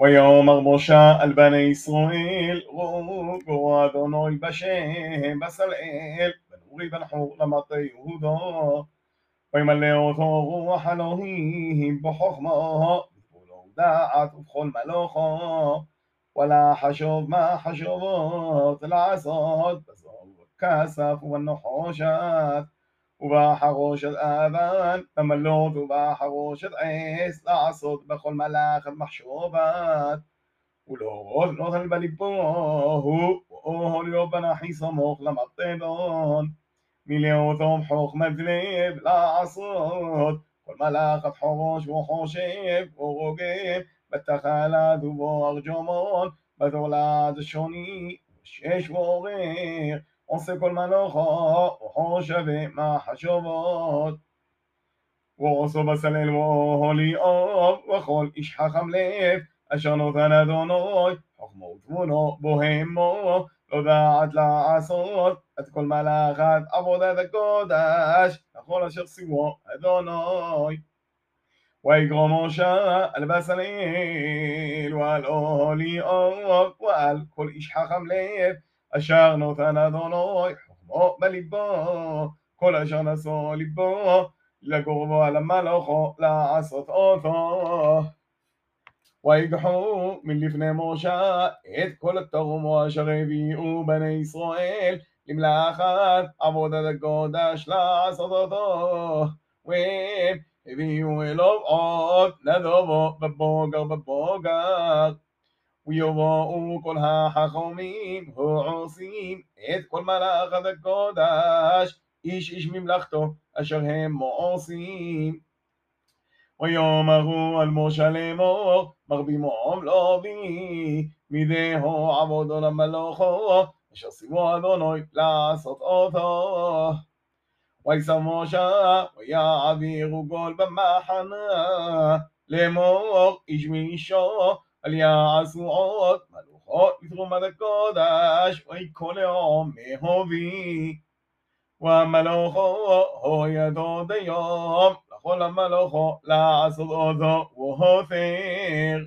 ויאמר משה על בני ישראל רוגו אדוני בשם בסלאל ונורי בן חור למטה יהודו וימלא אותו רוח אלוהים בחוכמה ובפעולו דעת ובכל מלוכו ولا حشوب ما حشوبات العصاد بزور وباح غوش الآذان أما اللوت وباح غوش العيس لا عصد بخل ملاخ المحشوبات. ولو غوث البليبوه وقوه اليوب بناحي صموخ لما الطيبون مليو ثوم حوخ مذنب لا عصد كل ملاخ حوش وحوشيب وغوغيب. بتخالد وبو جمون بذولاد شوني شيش وغير. עושה כל מלאכו וחושבי מחשובות ועושו בסלל והוליאו וכל איש חכם לב אשר נותן אדוני חכמו ותבונו בוהמו לא דעת לעשות את כל מלאכת עבודת הקודש לכל אשר סיבו אדוני ויגרום משה על בסליל ועל אוהליאו ועל כל איש חכם לב אשר נותן אדוני חכמו בליבו כל אשר נשוא ליבו לגור בו על המלאכו לעשות אותו ויקחו מלפני משה את כל התרומו אשר הביאו בני ישראל למלאכת עבודת הקודש לעשות אותו והם הביאו אלו עוד נדובו בבוגר בבוגר ויבואו כל החכמים העושים את כל מלאכת הקודש איש איש ממלכתו אשר הם עושים ויאמרו על משה לאמור מרבימום לא בי מדהו עבודו למלוכו אשר סימו אדוני לעשות אותו וישם משה ויעבירו גול במחנה לאמור איש מאישו אל יעשו עוד מלוכות לתרומת הקודש ויקולעו מהובי ומלוכו הו ידו דיום לכל המלוכו לעשות אותו והופר